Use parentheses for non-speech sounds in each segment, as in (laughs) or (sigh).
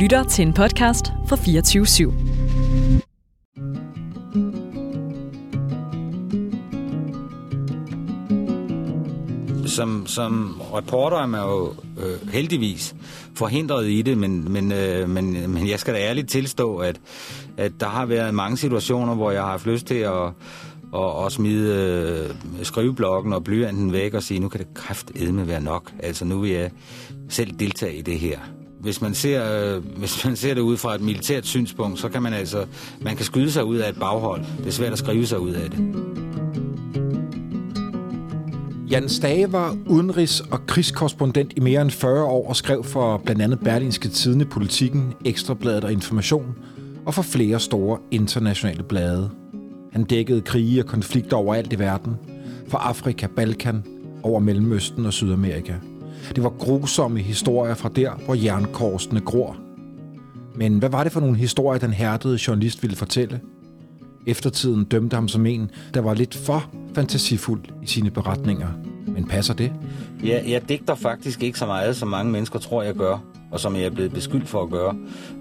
lytter til en podcast fra 24 /7. Som, som reporter er man jo øh, heldigvis forhindret i det, men, men, øh, men, men jeg skal da ærligt tilstå, at, at der har været mange situationer, hvor jeg har haft lyst til at, at, og smide øh, skriveblokken og blyanten væk og sige, nu kan det kraftedme være nok. Altså nu vil jeg selv deltage i det her. Hvis man, ser, øh, hvis man ser det ud fra et militært synspunkt, så kan man altså man kan skyde sig ud af et baghold. Det er svært at skrive sig ud af det. Jan Stage var udenrigs- og krigskorrespondent i mere end 40 år og skrev for blandt andet Berlingske Tidene, Politikken, Ekstrabladet og Information og for flere store internationale blade. Han dækkede krige og konflikter overalt i verden, fra Afrika, Balkan, over Mellemøsten og Sydamerika. Det var grusomme historier fra der, hvor jernkorsene gror. Men hvad var det for nogle historier, den hærdede journalist ville fortælle? Eftertiden dømte ham som en, der var lidt for fantasifuld i sine beretninger. Men passer det? Ja, jeg digter faktisk ikke så meget, som mange mennesker tror, jeg gør, og som jeg er blevet beskyldt for at gøre.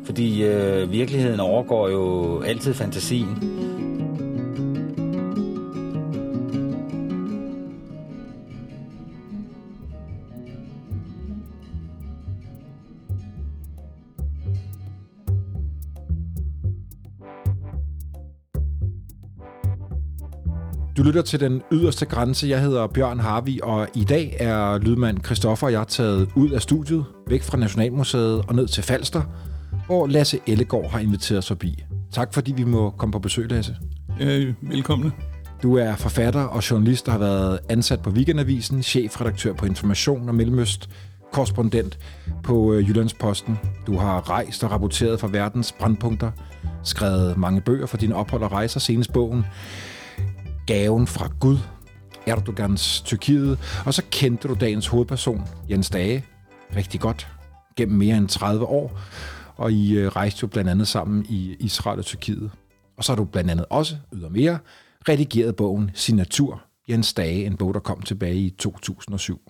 Fordi øh, virkeligheden overgår jo altid fantasien. Du lytter til den yderste grænse. Jeg hedder Bjørn Harvi, og i dag er lydmand Christoffer og jeg taget ud af studiet, væk fra Nationalmuseet og ned til Falster, hvor Lasse Ellegaard har inviteret os forbi. Tak fordi vi må komme på besøg, Lasse. Ja, velkommen. Du er forfatter og journalist, der har været ansat på Weekendavisen, chefredaktør på Information og Mellemøst, korrespondent på øh, Jyllandsposten. Du har rejst og rapporteret fra verdens brandpunkter, skrevet mange bøger for dine ophold og rejser, senest bogen Gaven fra Gud, Erdogans Tyrkiet, og så kendte du dagens hovedperson, Jens Dage, rigtig godt, gennem mere end 30 år, og I øh, rejste jo blandt andet sammen i Israel og Tyrkiet. Og så har du blandt andet også, ydermere, redigeret bogen Signatur, Jens Dage, en bog, der kom tilbage i 2007.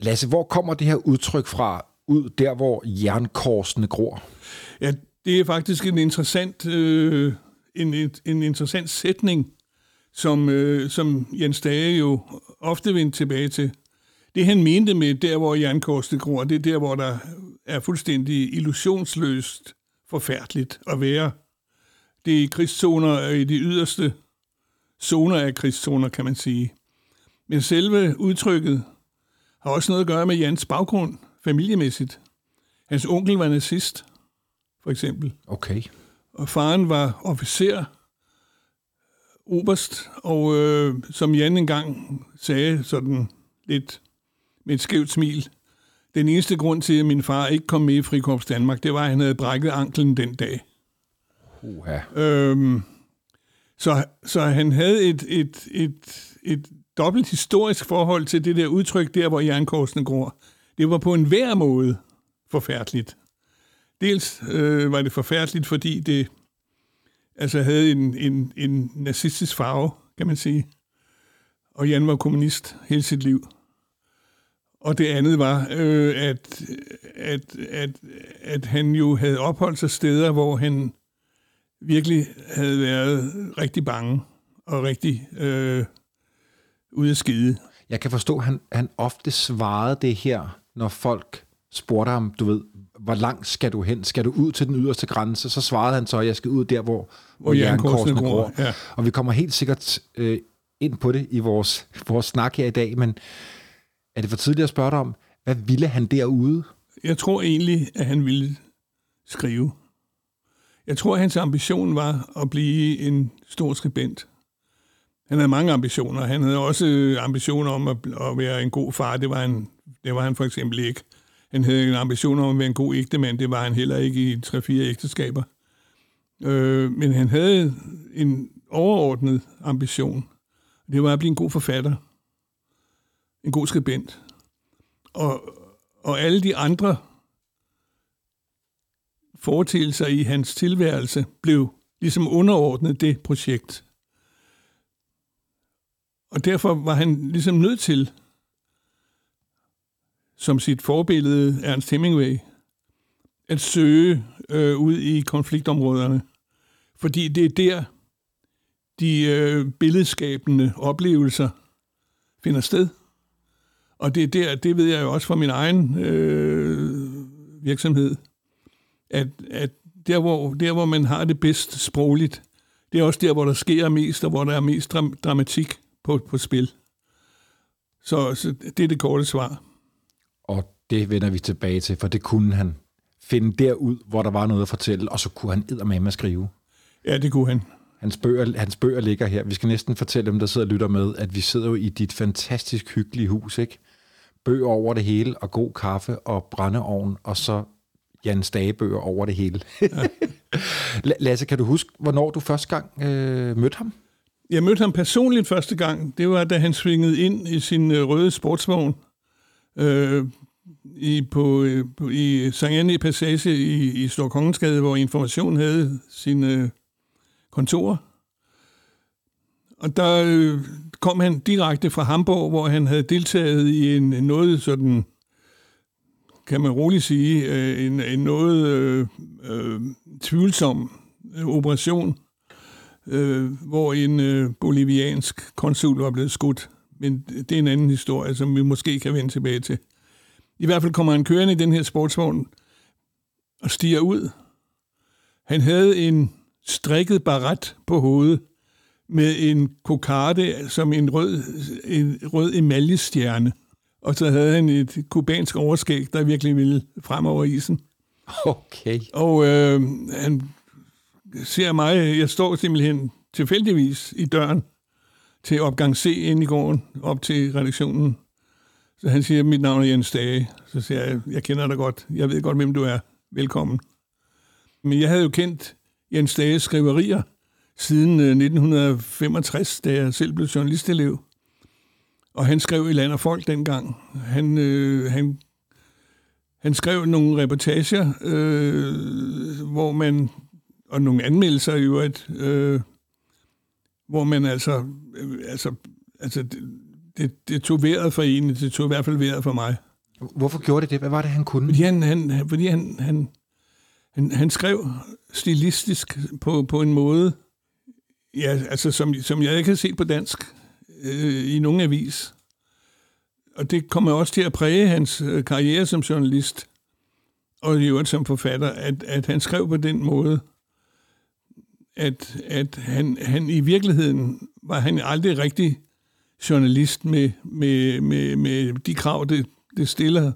Lasse, hvor kommer det her udtryk fra, ud der, hvor jernkorsene gror? Ja, det er faktisk en interessant, øh, en, en interessant sætning, som, øh, som Jens Dage jo ofte vendte tilbage til. Det han mente med der, hvor jernkorsene gror, det er der, hvor der er fuldstændig illusionsløst forfærdeligt at være. Det er krigszoner i de yderste zoner af krigszoner, kan man sige. Men selve udtrykket har også noget at gøre med Jans baggrund, familiemæssigt. Hans onkel var nazist, for eksempel. Okay. Og faren var officer, oberst, og øh, som Jan engang sagde sådan lidt med et skævt smil, den eneste grund til, at min far ikke kom med i Frikorps Danmark, det var, at han havde brækket anklen den dag. Uha. Øhm, så, så han havde et, et, et, et dobbelt historisk forhold til det der udtryk der, hvor jernkorsene gror. Det var på en hver måde forfærdeligt. Dels øh, var det forfærdeligt, fordi det altså havde en, en, en nazistisk farve, kan man sige. Og Jan var kommunist hele sit liv. Og det andet var, øh, at, at, at, at han jo havde opholdt sig steder, hvor han virkelig havde været rigtig bange og rigtig øh, ude af skide. Jeg kan forstå, at han, han ofte svarede det her, når folk spurgte ham, du ved, hvor langt skal du hen? Skal du ud til den yderste grænse? Så svarede han så, at jeg skal ud der, hvor, hvor jernkorsene gror. Ja. Og vi kommer helt sikkert øh, ind på det i vores, vores snak her i dag, men er det for tidligt at spørge dig om, hvad ville han derude? Jeg tror egentlig, at han ville skrive. Jeg tror, at hans ambition var at blive en stor skribent. Han havde mange ambitioner. Han havde også ambitioner om at, at være en god far. Det var han, det var han for eksempel ikke. Han havde en ambition om at være en god ægtemand. Det var han heller ikke i 3-4 ægteskaber. Øh, men han havde en overordnet ambition. Det var at blive en god forfatter. En god skribent. Og, og alle de andre foretagelser i hans tilværelse blev ligesom underordnet det projekt. Og derfor var han ligesom nødt til, som sit forbillede Ernst Hemingway, at søge øh, ud i konfliktområderne. Fordi det er der, de øh, billedskabende oplevelser finder sted. Og det er der, det ved jeg jo også fra min egen øh, virksomhed, at, at der, hvor, der, hvor man har det bedst sprogligt, det er også der, hvor der sker mest, og hvor der er mest dram- dramatik på, på spil. Så, så det er det korte svar. Og det vender vi tilbage til, for det kunne han finde derud, hvor der var noget at fortælle, og så kunne han eddermame at skrive. Ja, det kunne han. Hans bøger, hans bøger ligger her. Vi skal næsten fortælle dem, der sidder og lytter med, at vi sidder jo i dit fantastisk hyggelige hus, ikke? Bøger over det hele, og god kaffe og brændeovn, og så Jan Stagebøger over det hele. Ja. (laughs) Lasse, kan du huske, hvornår du første gang øh, mødte ham? Jeg mødte ham personligt første gang. Det var, da han svingede ind i sin øh, røde sportsvogn øh, i, på, øh, på, i Sankt Anne Passage i, i Storkongensgade, hvor Information havde sine øh, kontorer. Og der øh, kom han direkte fra Hamburg, hvor han havde deltaget i en, noget sådan, kan man roligt sige, øh, en, en noget øh, øh, tvivlsom øh, operation, øh, hvor en øh, boliviansk konsul var blevet skudt. Men det er en anden historie, som vi måske kan vende tilbage til. I hvert fald kommer han kørende i den her sportsvogn og stiger ud. Han havde en strikket baret på hovedet med en kokarde som en rød, en rød emaljestjerne. Og så havde han et kubansk overskæg, der virkelig ville frem over isen. Okay. Og øh, han ser mig, jeg står simpelthen tilfældigvis i døren til opgang C ind i gården, op til redaktionen. Så han siger, mit navn er Jens Dage. Så siger jeg, jeg kender dig godt. Jeg ved godt, hvem du er. Velkommen. Men jeg havde jo kendt Jens Dages skriverier siden øh, 1965, da jeg selv blev journalistelev. Og han skrev i Land og Folk dengang. Han, øh, han, han skrev nogle reportager, øh, hvor man, og nogle anmeldelser i øvrigt, øh, hvor man altså, øh, altså, altså det, det, tog vejret for en, det tog i hvert fald vejret for mig. Hvorfor gjorde det det? Hvad var det, han kunne? Fordi han, han, fordi han, han, han, han skrev stilistisk på, på en måde, ja, altså, som, som jeg ikke har set på dansk øh, i nogen avis. Og det kommer også til at præge hans øh, karriere som journalist, og i øvrigt som forfatter, at, at han skrev på den måde, at, at han, han i virkeligheden var han aldrig rigtig journalist med, med, med, med de krav, det, det stiller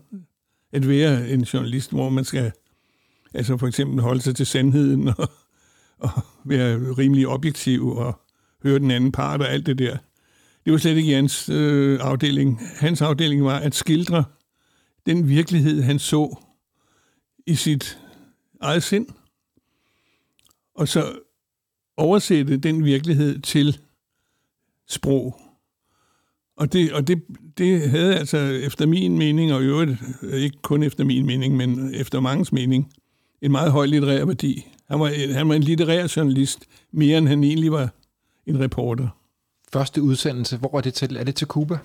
at være en journalist, hvor man skal altså for eksempel holde sig til sandheden og, og være rimelig objektiv og høre den anden part og alt det der. Det var slet ikke Jens øh, afdeling. Hans afdeling var at skildre den virkelighed, han så i sit eget sind, og så oversætte den virkelighed til sprog. Og det, og det, det havde altså efter min mening, og i øvrigt ikke kun efter min mening, men efter mangens mening, en meget høj litterær værdi. Han var, han var en litterær journalist, mere end han egentlig var en reporter. Første udsendelse, hvor er det til? Er det til Cuba?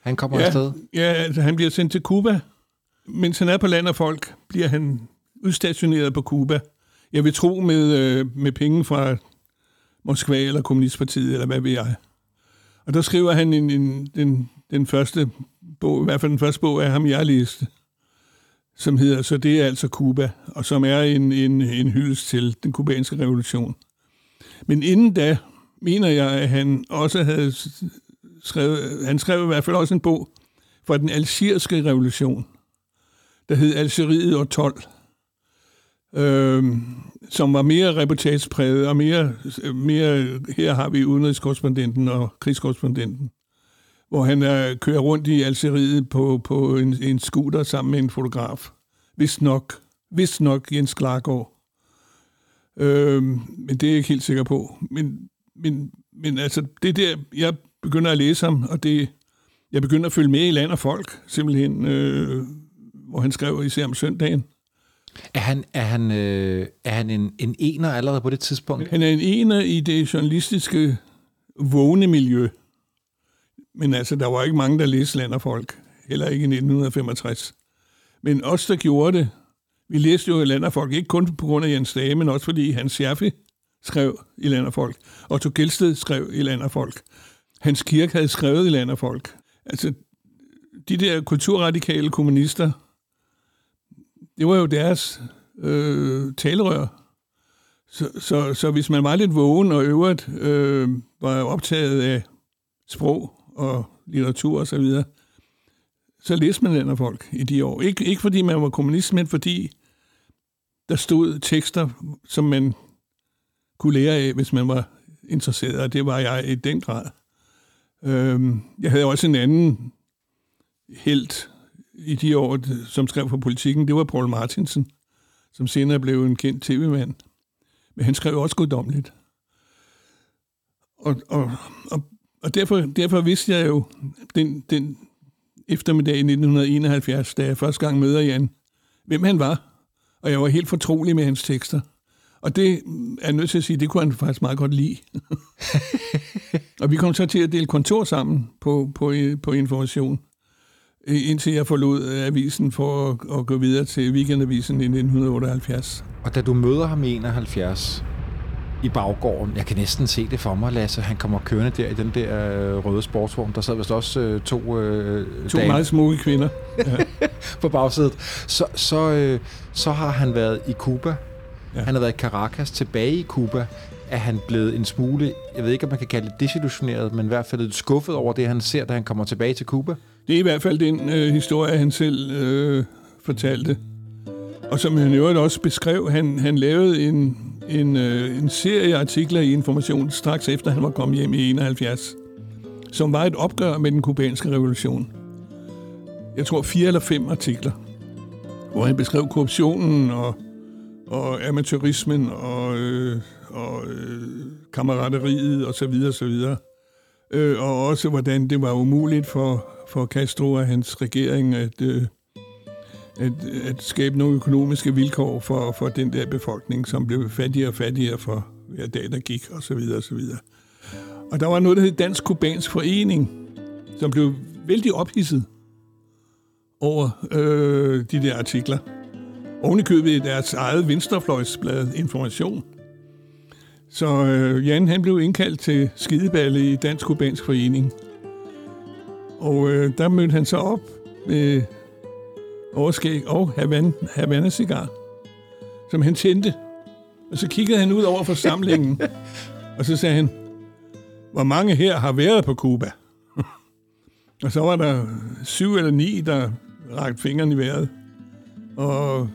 Han kommer ja, afsted? Ja, altså han bliver sendt til Cuba. Mens han er på land og folk, bliver han udstationeret på Cuba. Jeg vil tro med, øh, med penge fra Moskva eller Kommunistpartiet, eller hvad ved jeg. Og der skriver han en, en, den, den første bog, i hvert fald den første bog af ham, jeg læste, som hedder Så det er altså Cuba, og som er en, en, en hyldest til den kubanske revolution. Men inden da, mener jeg, at han også havde skrevet, han skrev i hvert fald også en bog fra den algeriske revolution, der hed Algeriet år 12, øh, som var mere reportagepræget, og mere, mere, her har vi udenrigskorrespondenten og krigskorrespondenten, hvor han er, kører rundt i Algeriet på, på en, en scooter sammen med en fotograf. Vist nok, vist nok Jens Klargaard. Øh, men det er jeg ikke helt sikker på. Men, men, men altså, det er der, jeg begynder at læse ham, og det, jeg begynder at følge med i land og folk, simpelthen, øh, hvor han skrev især om søndagen. Er han, er han, øh, er han en, en ener allerede på det tidspunkt? Han er en ener i det journalistiske vågne miljø. Men altså, der var ikke mange, der læste land folk. Heller ikke i 1965. Men os, der gjorde det, Vi læste jo i Landerfolk, ikke kun på grund af Jens Dage, men også fordi Hans Scherfi skrev i Landerfolk. Otto Gelsted skrev i Landerfolk. Hans Kirk havde skrevet i Landerfolk. Altså, de der kulturradikale kommunister, det var jo deres øh, talerør. Så, så, så hvis man var lidt vågen og øvrigt øh, var optaget af sprog og litteratur og så videre, så læste man den folk i de år. Ikke, ikke fordi man var kommunist, men fordi der stod tekster, som man kunne lære af, hvis man var interesseret, og det var jeg i den grad. Øh, jeg havde også en anden helt i de år, som skrev for politikken, det var Paul Martinsen, som senere blev en kendt tv-mand. Men han skrev også goddommeligt. Og, og, og, og derfor, derfor vidste jeg jo den, den eftermiddag i 1971, da jeg første gang møder Jan, hvem han var. Og jeg var helt fortrolig med hans tekster. Og det er jeg nødt til at sige, det kunne han faktisk meget godt lide. (laughs) og vi kom så til at dele kontor sammen på, på, på information, indtil jeg forlod avisen for at, at gå videre til weekendavisen i 1978. Og da du møder ham i 71 i baggården, jeg kan næsten se det for mig, Lasse, han kommer kørende der i den der øh, røde sportsvogn. Der sad vist også øh, to øh, To dame. meget smukke kvinder. Ja. (laughs) på bagsædet. Så, så, øh, så har han været i Cuba. Ja. Han har været i Caracas, tilbage i Cuba. Er han blevet en smule, jeg ved ikke, om man kan kalde det desillusioneret, men i hvert fald skuffet over det, han ser, da han kommer tilbage til Cuba? Det er i hvert fald den øh, historie, han selv øh, fortalte. Og som han jo også beskrev, han, han lavede en, en, øh, en serie artikler i Information straks efter han var kommet hjem i 71, som var et opgør med den kubanske revolution. Jeg tror fire eller fem artikler, hvor han beskrev korruptionen og, og amatørismen og, øh, og øh, kammeraderiet og så videre, så videre. Øh, og også hvordan det var umuligt for, for Castro og hans regering at, øh, at, at skabe nogle økonomiske vilkår for, for den der befolkning, som blev fattigere og fattigere for hver dag, der gik, og så videre, og så videre. Og der var noget, der hed Dansk Kubansk Forening, som blev vældig ophidset over øh, de der artikler. Oven i købet i deres eget venstrefløjsblad Information. Så øh, Jan han blev indkaldt til skideballe i Dansk Kubansk Forening. Og øh, der mødte han så op med overskæg og Havana, Havana cigar, som han tændte. Og så kiggede han ud over forsamlingen, (laughs) og så sagde han, hvor mange her har været på Cuba? (laughs) og så var der syv eller ni, der rakte fingrene i vejret. Og,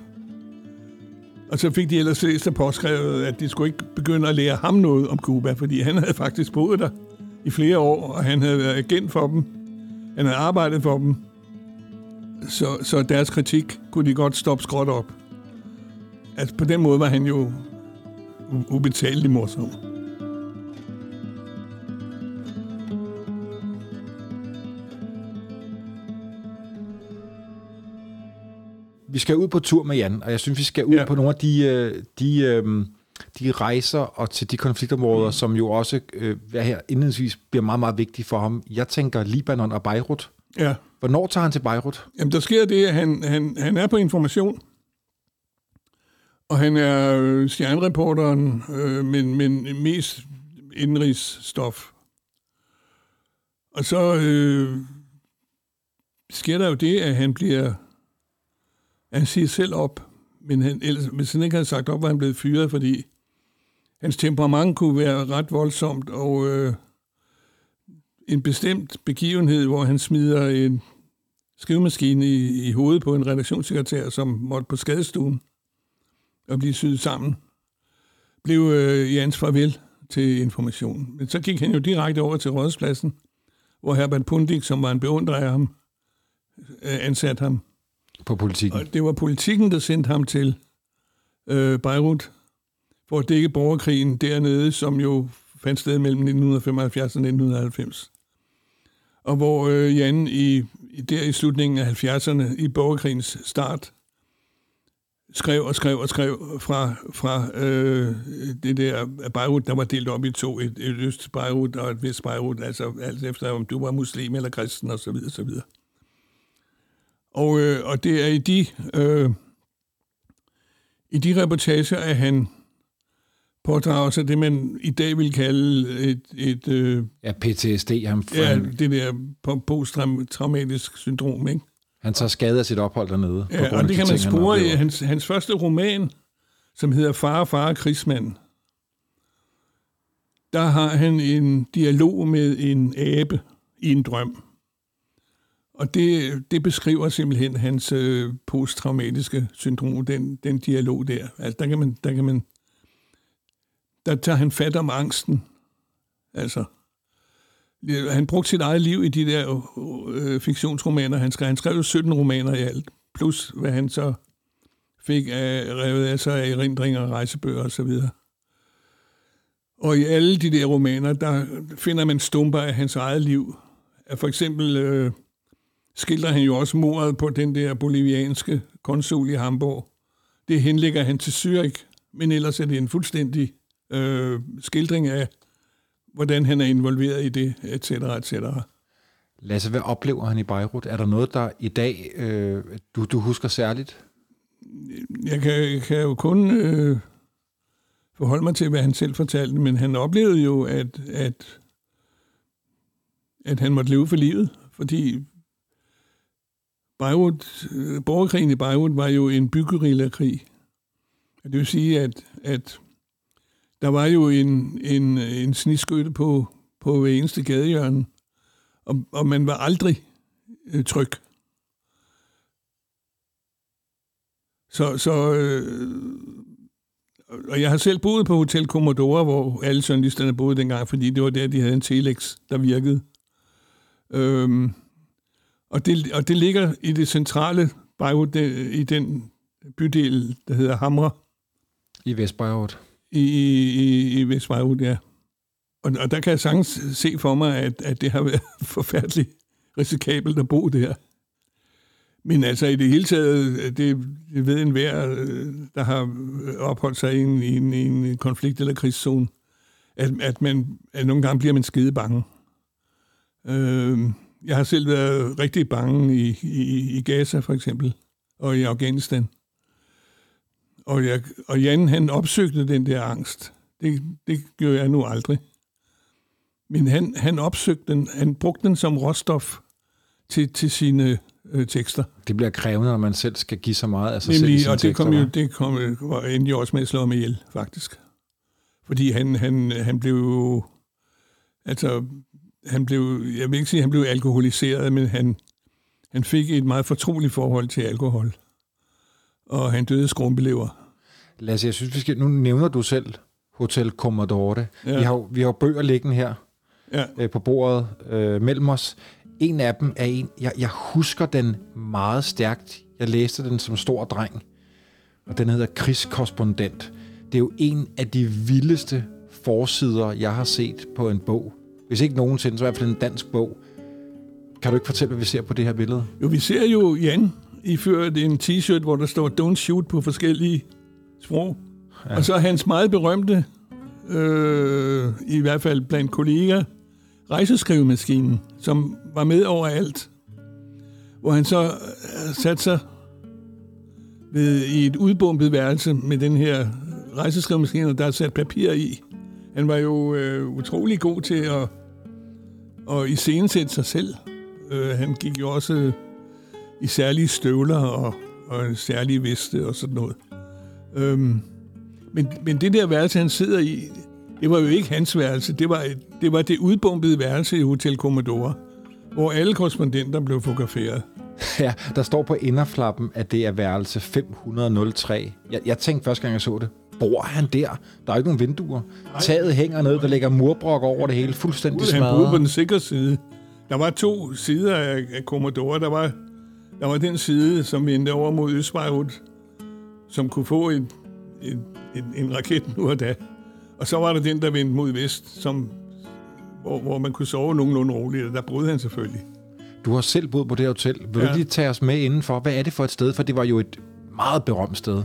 og så fik de ellers fleste påskrevet, at de skulle ikke begynde at lære ham noget om Cuba, fordi han havde faktisk boet der i flere år, og han havde været agent for dem. Han havde arbejdet for dem. Så, så deres kritik kunne de godt stoppe skråt op. Altså på den måde var han jo ubetalelig morsom. Vi skal ud på tur med Jan, og jeg synes, vi skal ud ja. på nogle af de, øh, de, øh, de rejser og til de konfliktområder, mm. som jo også øh, her indledningsvis bliver meget, meget vigtige for ham. Jeg tænker Libanon og Beirut. Ja. Hvornår tager han til Beirut? Jamen, der sker det, at han, han, han er på information, og han er stjernereporteren, øh, men, men mest indrigsstof. Og så øh, sker der jo det, at han bliver... Han siger selv op, men han, ellers, hvis han ikke havde sagt op, var han blevet fyret, fordi hans temperament kunne være ret voldsomt, og øh, en bestemt begivenhed, hvor han smider en skrivemaskine i, i hovedet på en redaktionssekretær, som måtte på skadestuen og blive syet sammen, blev øh, Jans farvel til information. Men så gik han jo direkte over til Rådspladsen, hvor Herbert Pundik, som var en beundrer af ham, øh, ansatte ham. På politikken? Og det var politikken, der sendte ham til øh, Beirut for at dække borgerkrigen dernede, som jo fandt sted mellem 1975 og 1990 og hvor øh, Jan i, der i slutningen af 70'erne, i borgerkrigens start, skrev og skrev og skrev fra, fra øh, det der Beirut, der var delt op i to, et, et øst Beirut og et vest Beirut, altså alt efter om du var muslim eller kristen og så videre, så videre. Og, øh, og det er i de øh, I de reportager er han pådrager sig det, man i dag vil kalde et... et øh, Ja, PTSD. Han, ja, det der po- posttraumatisk syndrom, ikke? han tager skade af sit ophold dernede. på Ja, grund og det de kan man spore i hans, hans første roman, som hedder Far, Far, Krigsmand. Der har han en dialog med en abe i en drøm. Og det, det beskriver simpelthen hans øh, posttraumatiske syndrom, den, den dialog der. Altså, der kan man, der kan man, der tager han fat om angsten. Altså, han brugte sit eget liv i de der øh, fiktionsromaner, han skrev. Han skrev 17 romaner i alt, plus hvad han så fik af, revet af sig af erindringer, rejsebøger osv. Og i alle de der romaner, der finder man stumper af hans eget liv. For eksempel øh, skildrer han jo også mordet på den der bolivianske konsul i Hamburg. Det henlægger han til Zürich, men ellers er det en fuldstændig øh, skildring af, hvordan han er involveret i det, etc. etc. Lasse, hvad oplever han i Beirut? Er der noget, der i dag, øh, du, du husker særligt? Jeg kan, kan jo kun øh, forholde mig til, hvad han selv fortalte, men han oplevede jo, at, at, at han måtte leve for livet, fordi Beirut, øh, borgerkrigen i Beirut var jo en byggerillakrig. Det vil sige, at, at der var jo en, en, en sniskytte på, på hver eneste gadehjørne, og, og man var aldrig øh, tryg. Så, så øh, og jeg har selv boet på Hotel Commodore, hvor alle journalisterne boede dengang, fordi det var der, de havde en telex, der virkede. Øhm, og, det, og det ligger i det centrale Beirut, det, i den bydel, der hedder Hamre, I Vestbeirut? i, i, i Vest Beirut, ja. Og, og der kan jeg sagtens se for mig, at, at det har været (laughs) forfærdeligt risikabelt at bo der. Men altså i det hele taget, det, det ved enhver, øh, der har opholdt sig i en, i en, i en konflikt- eller krigszone, at, at, man, at nogle gange bliver man skide bange. Øh, jeg har selv været rigtig bange i, i, i Gaza for eksempel, og i Afghanistan. Og, jeg, og Jan, han opsøgte den der angst. Det, det gør jeg nu aldrig. Men han, han opsøgte den, han brugte den som råstof til, til sine øh, tekster. Det bliver krævende, når man selv skal give så meget af sig selv i Nemlig, sine og det kom jo, det kom, var endte jo også med at slå ham ihjel, faktisk. Fordi han, han, han blev jo, altså, han blev, jeg vil ikke sige, at han blev alkoholiseret, men han, han fik et meget fortroligt forhold til alkohol. Og han døde skrumpelever. Lasse, jeg synes, vi skal... Nu nævner du selv Hotel Commodore. Ja. Vi, har, vi har bøger liggende her Ja, øh, på bordet øh, mellem os. En af dem er en... Jeg, jeg husker den meget stærkt. Jeg læste den som stor dreng. Og den hedder Krigskorrespondent. Det er jo en af de vildeste forsider, jeg har set på en bog. Hvis ikke nogensinde, så i hvert fald en dansk bog. Kan du ikke fortælle, hvad vi ser på det her billede? jo, vi ser jo Jan iført en t-shirt, hvor der står Don't Shoot på forskellige sprog. Ja. Og så hans meget berømte, øh, i hvert fald blandt kolleger, rejseskrivemaskinen, som var med overalt. Hvor han så øh, satte sig ved, i et udbombet værelse med den her rejseskrivemaskine, der er sat papir i. Han var jo øh, utrolig god til at, og i iscenesætte sig selv. Øh, han gik jo også øh, i særlige støvler og, og en særlig veste og sådan noget. Øhm, men, men det der værelse, han sidder i, det var jo ikke hans værelse. Det var, det var det udbumpede værelse i Hotel Commodore, hvor alle korrespondenter blev fotograferet. (laughs) Ja, der står på inderflappen, at det er værelse 503. Jeg, jeg tænkte første gang, jeg så det, bor han der? Der er ikke nogen vinduer. Taget hænger ned, der ligger murbrok over det hele, fuldstændig Han boede på smadret. den sikre side. Der var to sider af, Commodore. Der var, der var den side, som vendte over mod Østbeirut, som kunne få en, en, en, en raket nu og da. Og så var der den, der vendte mod vest, som, hvor, hvor man kunne sove nogenlunde roligt, og der boede han selvfølgelig. Du har selv boet på det hotel. Vil. Ja. du lige tage os med indenfor? Hvad er det for et sted? For det var jo et meget berømt sted.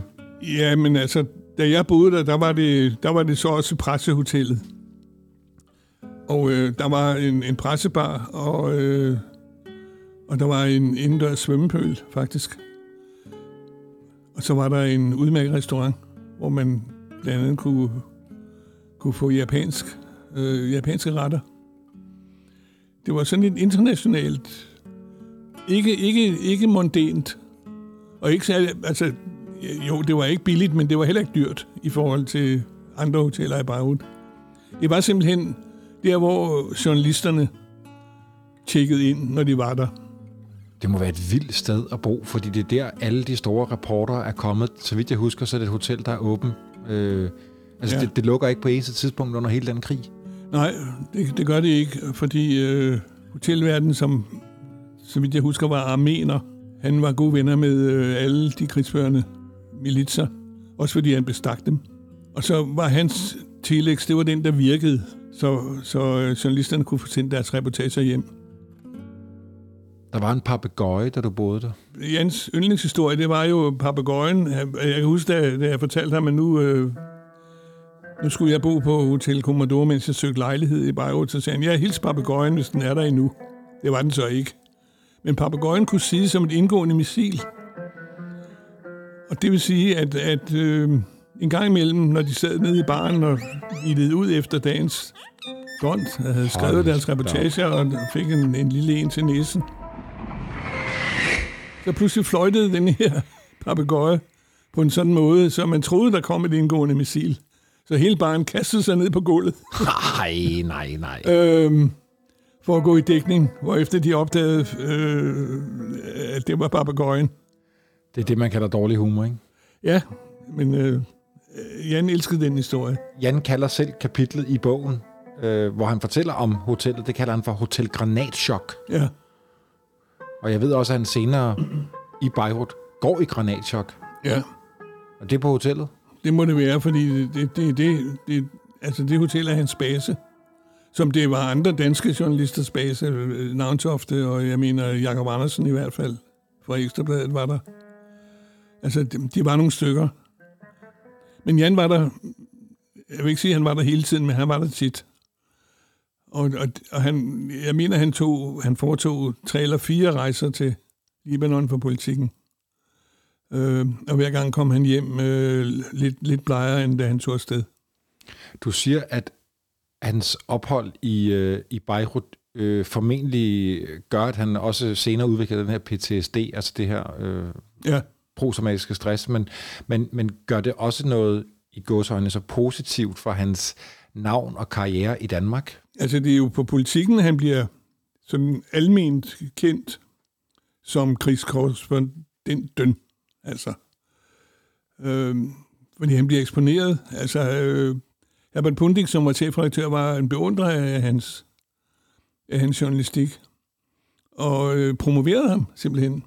Ja, men altså, da jeg boede der, der var det, der var det så også pressehotellet. Og øh, der var en, en pressebar, og, øh, og der var en indendørs svømmepøl, faktisk. Og så var der en udmærket restaurant, hvor man blandt andet kunne, kunne få japansk, øh, japanske retter. Det var sådan et internationalt, ikke, ikke, ikke mondent, og ikke særlig, altså, jo, det var ikke billigt, men det var heller ikke dyrt i forhold til andre hoteller i Beirut. Det var simpelthen der, hvor journalisterne tjekkede ind, når de var der. Det må være et vildt sted at bo, fordi det er der, alle de store reporter er kommet. Så vidt jeg husker, så er det et hotel, der er åben. Øh, altså, ja. det, det lukker ikke på eneste tidspunkt under hele den krig. Nej, det, det gør det ikke, fordi øh, hotelverdenen, som så vidt jeg husker, var armener. Han var gode venner med øh, alle de krigsførende militser, også fordi han bestak dem. Og så var hans telex, det var den, der virkede, så, så øh, journalisterne kunne få sendt deres reportager hjem. Der var en papegøje, da du boede der. Jans yndlingshistorie, det var jo papegøjen. Jeg kan huske, da, da jeg fortalte ham, at nu, øh, nu skulle jeg bo på Hotel Commodore, mens jeg søgte lejlighed i Beirut. Så sagde han, jeg hilser papegøjen, hvis den er der endnu. Det var den så ikke. Men papegøjen kunne sige som et indgående missil. Og det vil sige, at, at øh, en gang imellem, når de sad nede i baren og vildede ud efter dagens gont, havde skrevet Hold deres reportager og fik en, en lille en til næsen, så pludselig fløjtede den her papegøje på en sådan måde, så man troede, der kom et indgående missil. Så hele baren kastede sig ned på gulvet. Nej, nej, nej. øhm, for at gå i dækning, hvor efter de opdagede, øh, at det var papegøjen. Det er det, man kalder dårlig humor, ikke? Ja, men øh, Jan elskede den historie. Jan kalder selv kapitlet i bogen, øh, hvor han fortæller om hotellet, det kalder han for Hotel Granatschok. Ja. Og jeg ved også, at han senere i Beirut går i granatschok. Ja. Og det er på hotellet? Det må det være, fordi det, det, det, det, det, altså det hotel er hans base. Som det var andre danske journalisters base, Navntofte og jeg mener Jakob Andersen i hvert fald, fra Ekstrabladet var der. Altså, de, de var nogle stykker. Men Jan var der, jeg vil ikke sige, at han var der hele tiden, men han var der tit. Og, og, og han, jeg mener, han, tog, han foretog tre eller fire rejser til Libanon for politikken. Øh, og hver gang kom han hjem øh, lidt, lidt blejere, end da han tog afsted. Du siger, at hans ophold i, øh, i Beirut øh, formentlig gør, at han også senere udvikler den her PTSD, altså det her øh, Ja, prosomatiske stress, men, men, men gør det også noget i gåsøjne så positivt for hans navn og karriere i Danmark? altså det er jo på politikken, han bliver sådan alment kendt som krigskorrespondenten. Altså, øh, fordi han bliver eksponeret. Altså, øh, Herbert Pundik, som var chefredaktør, var en beundrer af hans, af hans journalistik, og øh, promoverede ham simpelthen.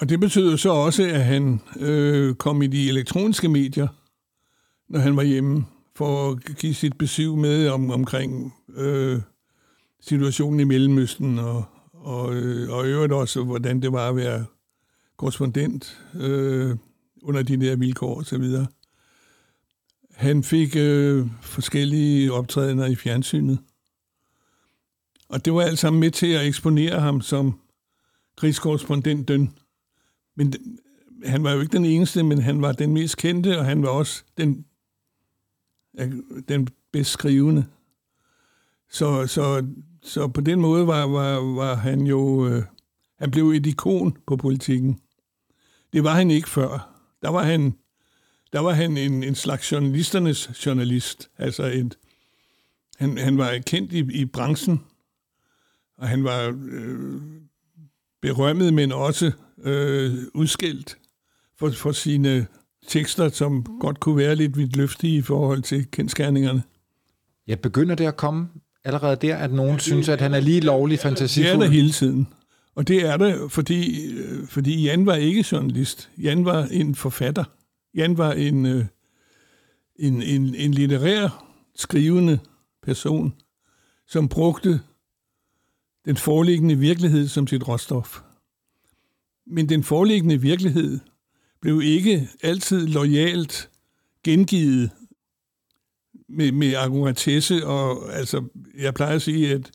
Og det betød så også, at han øh, kom i de elektroniske medier, når han var hjemme, for at give sit besøg med om, omkring øh, situationen i Mellemøsten, og, og, øh, og i øvrigt også, hvordan det var at være korrespondent øh, under de der vilkår og så videre. Han fik øh, forskellige optrædener i fjernsynet. Og det var alt sammen med til at eksponere ham som krigskorrespondenten. Men han var jo ikke den eneste, men han var den mest kendte, og han var også den, den bedst skrivende. Så, så, så på den måde var, var, var han jo... Øh, han blev et ikon på politikken. Det var han ikke før. Der var han, der var han en, en slags journalisternes journalist. Altså et, han, han var kendt i, i branchen, og han var øh, berømmet, men også øh, udskilt for, for sine tekster, som godt kunne være lidt vidtløftige i forhold til kendskærningerne. Ja, begynder det at komme allerede der, at nogen ja, synes, at han er lige lovlig Det er der fantasifuld? hele tiden. Og det er det, fordi, øh, fordi Jan var ikke journalist. Jan var en forfatter. Jan var en, øh, en, en, en litterær, skrivende person, som brugte den foreliggende virkelighed som sit råstof. Men den foreliggende virkelighed blev ikke altid lojalt gengivet med, med akkuratesse, og altså, jeg plejer at sige, at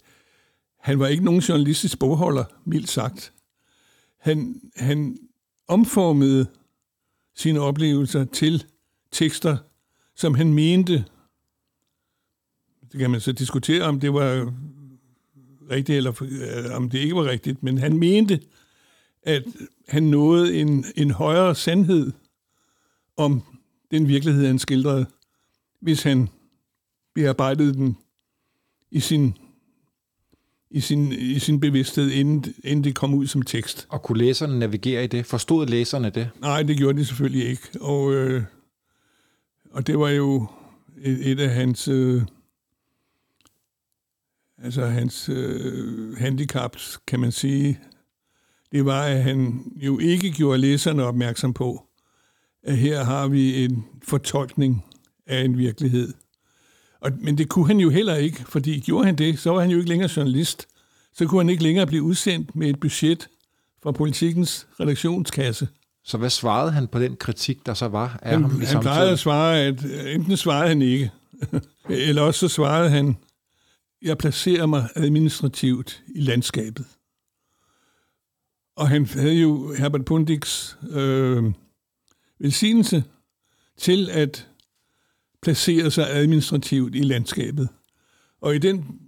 han var ikke nogen journalistisk bogholder, mildt sagt. Han, han omformede sine oplevelser til tekster, som han mente, det kan man så diskutere, om det var rigtigt, eller øh, om det ikke var rigtigt, men han mente, at han nåede en, en højere sandhed om den virkelighed, han skildrede, hvis han bearbejdede den i sin, i sin, i sin bevidsthed, inden, inden det kom ud som tekst. Og kunne læserne navigere i det? Forstod læserne det? Nej, det gjorde de selvfølgelig ikke. Og, øh, og det var jo et, et af hans... Øh, altså hans øh, handicaps, kan man sige, det var, at han jo ikke gjorde læserne opmærksom på, at her har vi en fortolkning af en virkelighed. Og, men det kunne han jo heller ikke, fordi gjorde han det, så var han jo ikke længere journalist. Så kunne han ikke længere blive udsendt med et budget fra politikens redaktionskasse. Så hvad svarede han på den kritik, der så var af han, ham i Han plejede at svare, at enten svarede han ikke, (laughs) eller også så svarede han, jeg placerer mig administrativt i landskabet. Og han havde jo Herbert Pundiks øh, velsignelse til at placere sig administrativt i landskabet. Og i den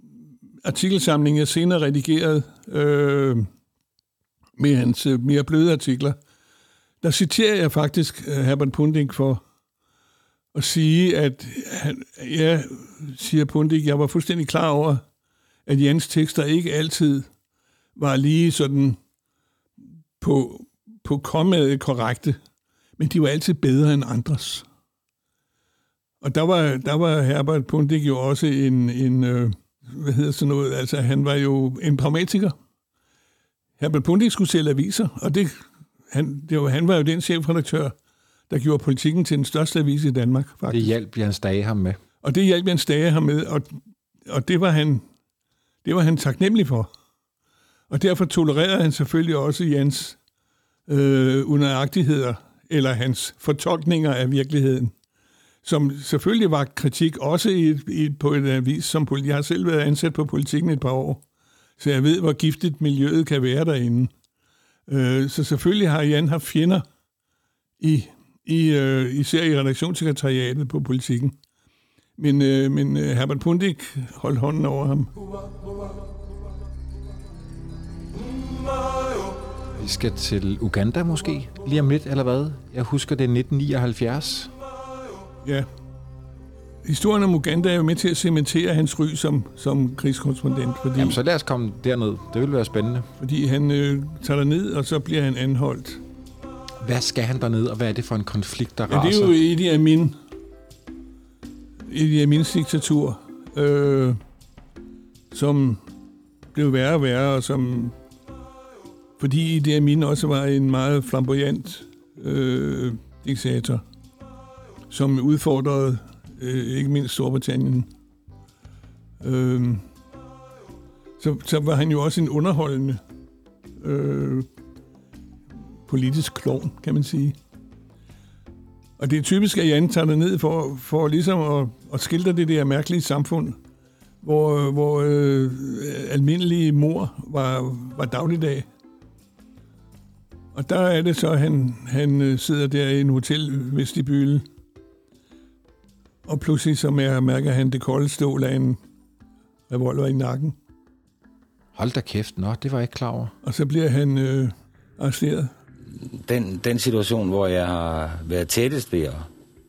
artikelsamling, jeg senere redigerede øh, med hans øh, mere bløde artikler, der citerer jeg faktisk øh, Herbert Pundik for at sige, at han, ja, siger Pundik, jeg var fuldstændig klar over, at Jens tekster ikke altid var lige sådan på, på kommet korrekte, men de var altid bedre end andres. Og der var, der var Herbert Pundik jo også en, en øh, hvad hedder sådan noget, altså han var jo en pragmatiker. Herbert Pundik skulle sælge aviser, og det, han, det var, han var jo den chefredaktør, der gjorde politikken til den største avis i Danmark, faktisk. Det hjalp Jens Dage ham med. Og det hjalp Jens Dage ham med, og, og det, var han, det var han taknemmelig for. Og derfor tolererede han selvfølgelig også Jens øh, unøjagtigheder, eller hans fortolkninger af virkeligheden, som selvfølgelig var kritik også i, i, på en avis som Jeg har selv været ansat på politikken et par år, så jeg ved, hvor giftigt miljøet kan være derinde. Øh, så selvfølgelig har Jan haft fjender i, i øh, især i redaktionssekretariatet på politikken. Men, øh, men øh, Herbert Pundik holdt hånden over ham. Vi skal til Uganda måske, lige om lidt, eller hvad? Jeg husker, det er 1979. Ja. Historien om Uganda er jo med til at cementere hans ry som, som krigskorrespondent. Fordi, Jamen, så lad os komme derned. Det vil være spændende. fordi han øh, tager ned og så bliver han anholdt. Hvad skal han derned, og hvad er det for en konflikt, der Ja, det raser? er jo Idi Amin. Idi Amins diktatur, øh, som blev værre og værre, og som, fordi Idi Amin også var en meget flamboyant øh, diktator, som udfordrede øh, ikke mindst Storbritannien. Øh, så, så var han jo også en underholdende øh, politisk klovn, kan man sige. Og det er typisk, at Jan tager det ned for, for ligesom at, at skildre det der mærkelige samfund, hvor, hvor øh, almindelige mor var, var dagligdag. Og der er det så, at han, han øh, sidder der i en hotel vestibyle, og pludselig så mær- mærker han det kolde stål af en revolver i nakken. Hold da kæft, nå, det var jeg ikke klar over. Og så bliver han øh, arresteret den, den situation, hvor jeg har været tættest ved at,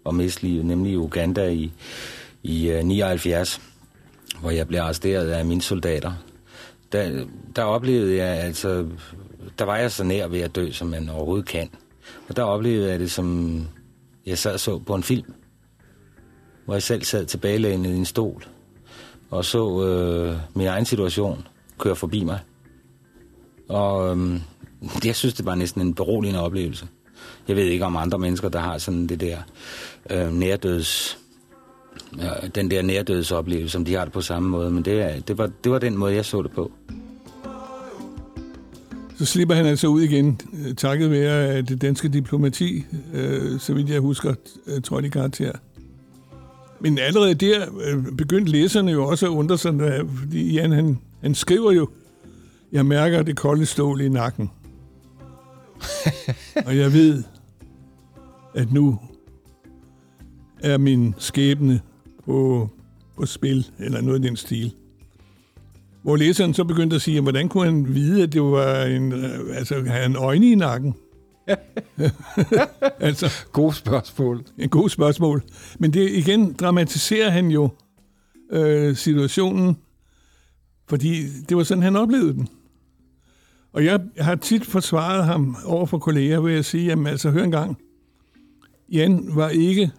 at miste livet, nemlig i Uganda i, i øh, 79, hvor jeg blev arresteret af mine soldater, der, der oplevede jeg, altså, der var jeg så nær ved at dø, som man overhovedet kan. Og der oplevede jeg det, som jeg sad og så på en film, hvor jeg selv sad tilbagelænet i en stol, og så øh, min egen situation køre forbi mig. Og øhm, (laughs) jeg synes, det var næsten en beroligende oplevelse. Jeg ved ikke om andre mennesker, der har sådan det der øh, nærdøds... Øh, den der nærdødsoplevelse, som de har det på samme måde, men det, det, var, det var den måde, jeg så det på. Så slipper han altså ud igen, øh, takket være at det danske diplomati, øh, så vidt jeg husker, øh, tror trådte i karakter. Men allerede der øh, begyndte læserne jo også at undre sig, fordi Jan han, han skriver jo, jeg mærker det kolde stål i nakken. (laughs) og jeg ved, at nu er min skæbne på, på spil, eller noget i den stil. Hvor læseren så begyndte at sige, hvordan kunne han vide, at det var en, øh, altså, havde han øjne i nakken? (laughs) altså, God spørgsmål. en god spørgsmål. Men det igen dramatiserer han jo øh, situationen, fordi det var sådan, han oplevede den. Og jeg har tit forsvaret ham over for kolleger ved at sige, jamen altså, hør en gang, Jan var ikke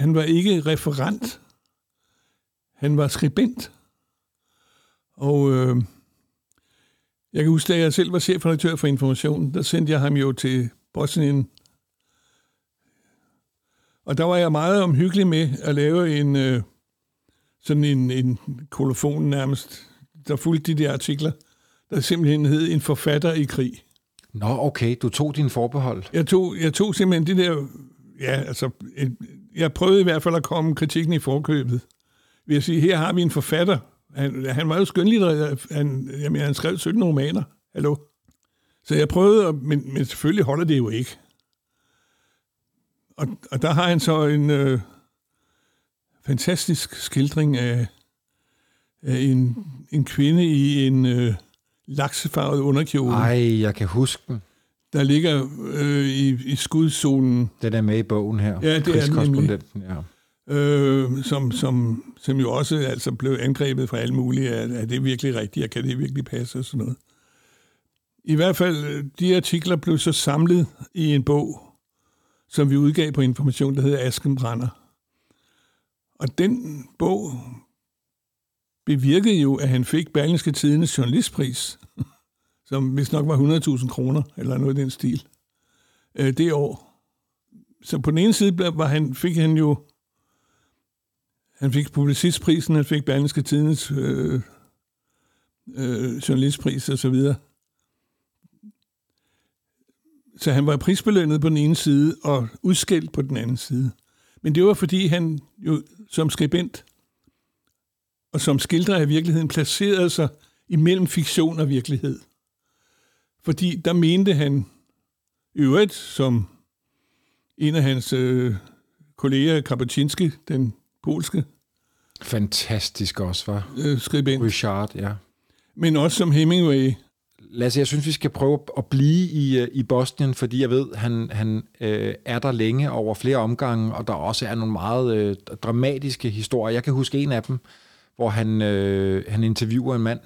han var ikke referent. Han var skribent. Og øh, jeg kan huske, da jeg selv var chefredaktør for Information, der sendte jeg ham jo til Bosnien. Og der var jeg meget omhyggelig med at lave en øh, sådan en, en kolofon nærmest, der fulgte de der artikler, der simpelthen hed En forfatter i krig. Nå, okay, du tog din forbehold. Jeg tog, jeg tog simpelthen det der, ja, altså, jeg prøvede i hvert fald at komme kritikken i forkøbet. Vil jeg sige, her har vi en forfatter. Han, han var jo skønlitterær. Han, jamen, han skrev 17 romaner. Hallo? Så jeg prøvede, at, men, men selvfølgelig holder det jo ikke. Og, og der har han så en øh, fantastisk skildring af, af en, en kvinde i en øh, laksefarvet underkjole, Ej, jeg kan huske den. der ligger øh, i, i skudzonen Den er med i bogen her. Ja, det er den ja. øh, som, som, som jo også altså blev angrebet fra alle mulige. Er, er det virkelig rigtigt, og kan det virkelig passe og sådan noget? I hvert fald, de artikler blev så samlet i en bog, som vi udgav på Information, der hedder Asken Brænder. Og den bog bevirkede jo, at han fik Berlingske Tidendes journalistpris, (laughs) som hvis nok var 100.000 kroner, eller noget i den stil, øh, det år. Så på den ene side blev- var han, fik han jo han fik publicistprisen, han fik Berlingske Tidens øh, øh, journalistpris og så videre. Så han var prisbelønnet på den ene side og udskældt på den anden side. Men det var fordi han jo som skribent og som skildrer af virkeligheden placerede sig imellem fiktion og virkelighed. Fordi der mente han øvrigt, som en af hans øh, kolleger, Kapuscinski, den polske Fantastisk også, var. øh, skribent, Richard, ja. men også som Hemingway. Lasse, jeg synes, vi skal prøve at blive i, øh, i Bosnien, fordi jeg ved, han, han øh, er der længe over flere omgange, og der også er nogle meget øh, dramatiske historier. Jeg kan huske en af dem, hvor han, øh, han interviewer en mand.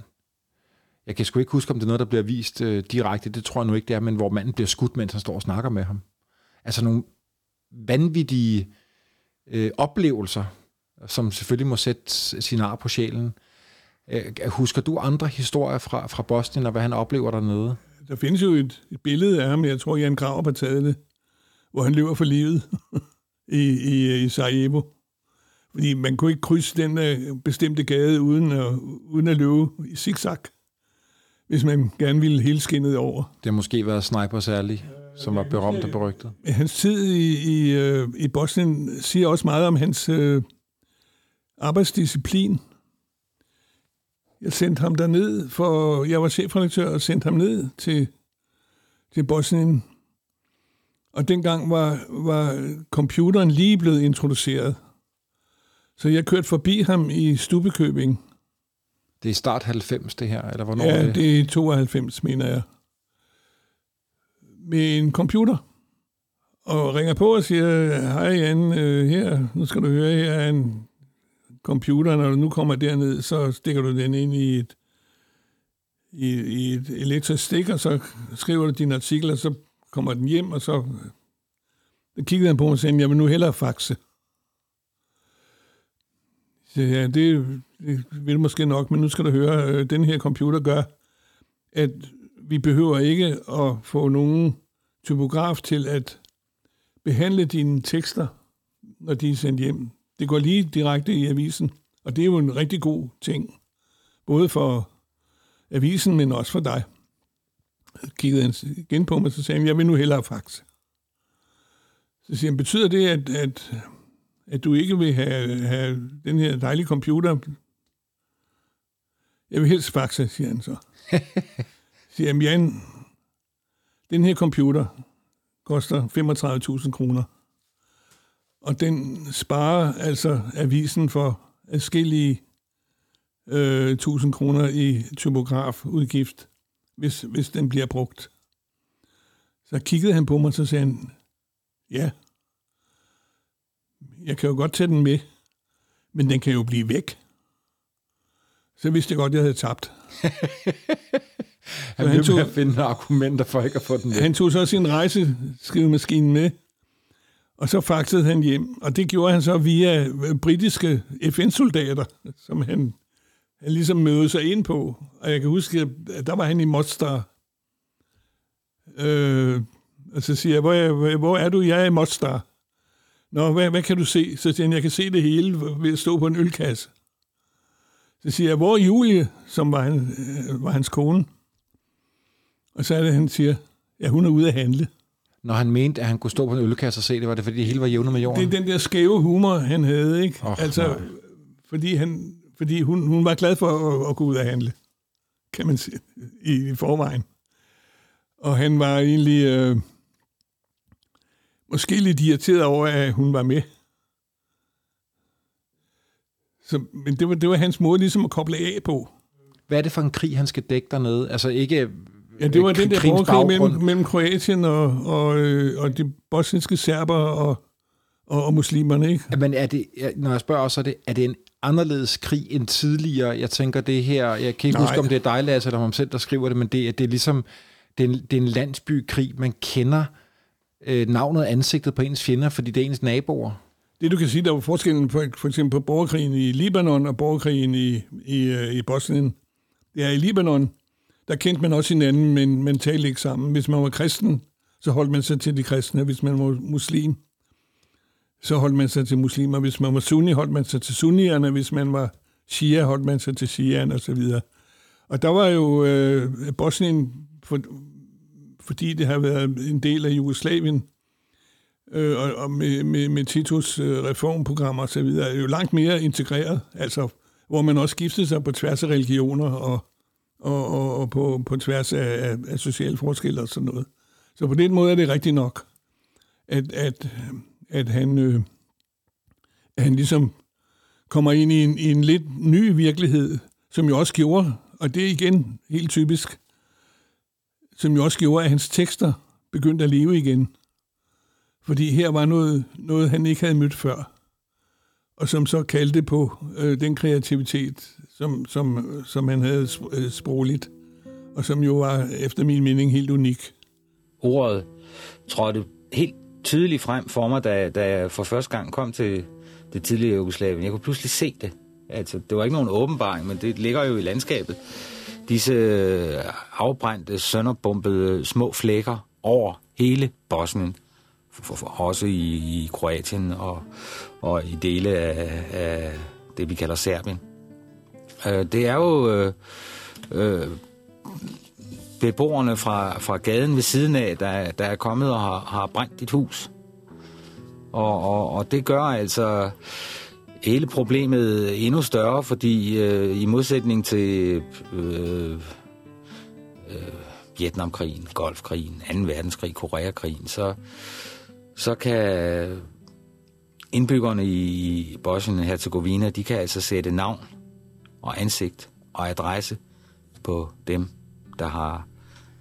Jeg kan sgu ikke huske, om det er noget, der bliver vist øh, direkte. Det tror jeg nu ikke, det er, men hvor manden bliver skudt, mens han står og snakker med ham. Altså nogle vanvittige øh, oplevelser, som selvfølgelig må sætte sin ar på sjælen. Øh, Husker du andre historier fra, fra Bosnien, og hvad han oplever dernede? Der findes jo et, et billede af ham, jeg tror, Jan Grav har taget det, hvor han lever for livet (laughs) i, i, i Sarajevo. Fordi man kunne ikke krydse den øh, bestemte gade uden at, uden at løbe i zigzag, hvis man gerne ville hele skinnet over. Det har måske været Sniper særlig, som var berømt og berygtet. Hans tid i, i, øh, i Bosnien siger også meget om hans øh, arbejdsdisciplin. Jeg sendte ham derned, for jeg var chefredaktør og sendte ham ned til, til Bosnien. Og dengang var, var computeren lige blevet introduceret. Så jeg kørte forbi ham i Stubekøbing. Det er start 90, det her, eller hvornår Ja, er det? det er 92, mener jeg. Med en computer. Og ringer på og siger, hej Jan, øh, her, nu skal du høre, her er en computer, når du nu kommer derned, så stikker du den ind i et, i, i et elektrisk stik, og så skriver du dine artikler, så kommer den hjem, og så så kiggede han på mig og sagde, jeg vil nu hellere faxe. Ja, det, det vil måske nok, men nu skal du høre, øh, den her computer gør, at vi behøver ikke at få nogen typograf til at behandle dine tekster, når de er sendt hjem. Det går lige direkte i avisen, og det er jo en rigtig god ting, både for avisen, men også for dig. Jeg kiggede han igen på mig, så sagde han, jeg vil nu hellere faxe. Så siger han, betyder det, at, at, at du ikke vil have, have den her dejlige computer? Jeg vil helst faxe, siger han så. (laughs) siger han, Jan, den her computer koster 35.000 kroner. Og den sparer altså avisen for adskillige øh, 1000 kroner i typografudgift, hvis, hvis den bliver brugt. Så kiggede han på mig, så sagde han, ja, jeg kan jo godt tage den med, men den kan jo blive væk. Så vidste jeg godt, at jeg havde tabt. (laughs) han, han tog, at finde argumenter for ikke at få den med. Han tog så sin rejseskrivemaskine med, og så faxede han hjem. Og det gjorde han så via britiske FN-soldater, som han, han ligesom mødte sig ind på. Og jeg kan huske, at der var han i Mostar. Øh, og så siger jeg, hvor er, hvor er du? Jeg er i Mostar. Nå, hvad, hvad kan du se? Så siger han, jeg kan se det hele ved at stå på en ølkasse. Så siger jeg, hvor er Julie, som var, han, øh, var hans kone? Og så er det, han siger, ja, hun er ude at handle. Når han mente, at han kunne stå på en ølkasse og se det, var det fordi det hele var jævnet med jorden? Det er den der skæve humor, han havde, ikke? Oh, altså, nej. fordi, han, fordi hun, hun var glad for at, at gå ud og handle, kan man sige, i, i forvejen. Og han var egentlig øh, måske lidt irriteret over, at hun var med. Så, men det var, det var hans måde ligesom at koble af på. Hvad er det for en krig, han skal dække dernede? Altså ikke Ja, det var den der borgerkrig mellem, mellem Kroatien og, og, øh, og de bosniske serber og, og, og muslimerne, ikke? Men er det, når jeg spørger også, er det, er det en anderledes krig end tidligere? Jeg tænker det her, jeg kan ikke Nej. huske, om det er dig, Lasse, eller om selv, der skriver det, men det, det er ligesom, det er, en, det er en landsbykrig. Man kender øh, øh, navnet og ansigtet på ens fjender, fordi det er ens naboer. Det du kan sige, der var forskellen på, for eksempel på borgerkrigen i Libanon og borgerkrigen i, i, øh, i Bosnien. Det er i Libanon, der kendte man også hinanden, men man talte ikke sammen. Hvis man var kristen, så holdt man sig til de kristne. Hvis man var muslim, så holdt man sig til muslimer. Hvis man var sunni, holdt man sig til sunnierne. Hvis man var shia, holdt man sig til shiaerne osv. Og der var jo øh, Bosnien, for, fordi det har været en del af Jugoslavien, øh, og, og med, med, med Titus øh, reformprogrammer osv., er jo langt mere integreret, altså hvor man også skiftede sig på tværs af religioner og, og, og, og på, på tværs af, af, af sociale forskelle og sådan noget. Så på den måde er det rigtigt nok, at, at, at han, øh, han ligesom kommer ind i en, i en lidt ny virkelighed, som jo også gjorde, og det er igen helt typisk, som jo også gjorde, at hans tekster begyndte at leve igen. Fordi her var noget, noget han ikke havde mødt før, og som så kaldte på øh, den kreativitet, som, som, som han havde øh, sprogligt, og som jo var, efter min mening, helt unik. Ordet trådte helt tydeligt frem for mig, da, da jeg for første gang kom til det tidligere Jugoslavien. Jeg kunne pludselig se det. Altså, det var ikke nogen åbenbaring, men det ligger jo i landskabet. Disse afbrændte, sønderbombede små flækker over hele Bosnien. For, for, også i, i Kroatien og, og i dele af, af det, vi kalder Serbien. Øh, det er jo øh, øh, beboerne fra, fra gaden ved siden af, der, der er kommet og har, har brændt dit hus. Og, og, og det gør altså hele problemet endnu større, fordi øh, i modsætning til øh, øh, Vietnamkrigen, Golfkrigen, 2. verdenskrig, Koreakrigen, så, så kan indbyggerne i Bosnien og Herzegovina, de kan altså sætte navn og ansigt og adresse på dem, der har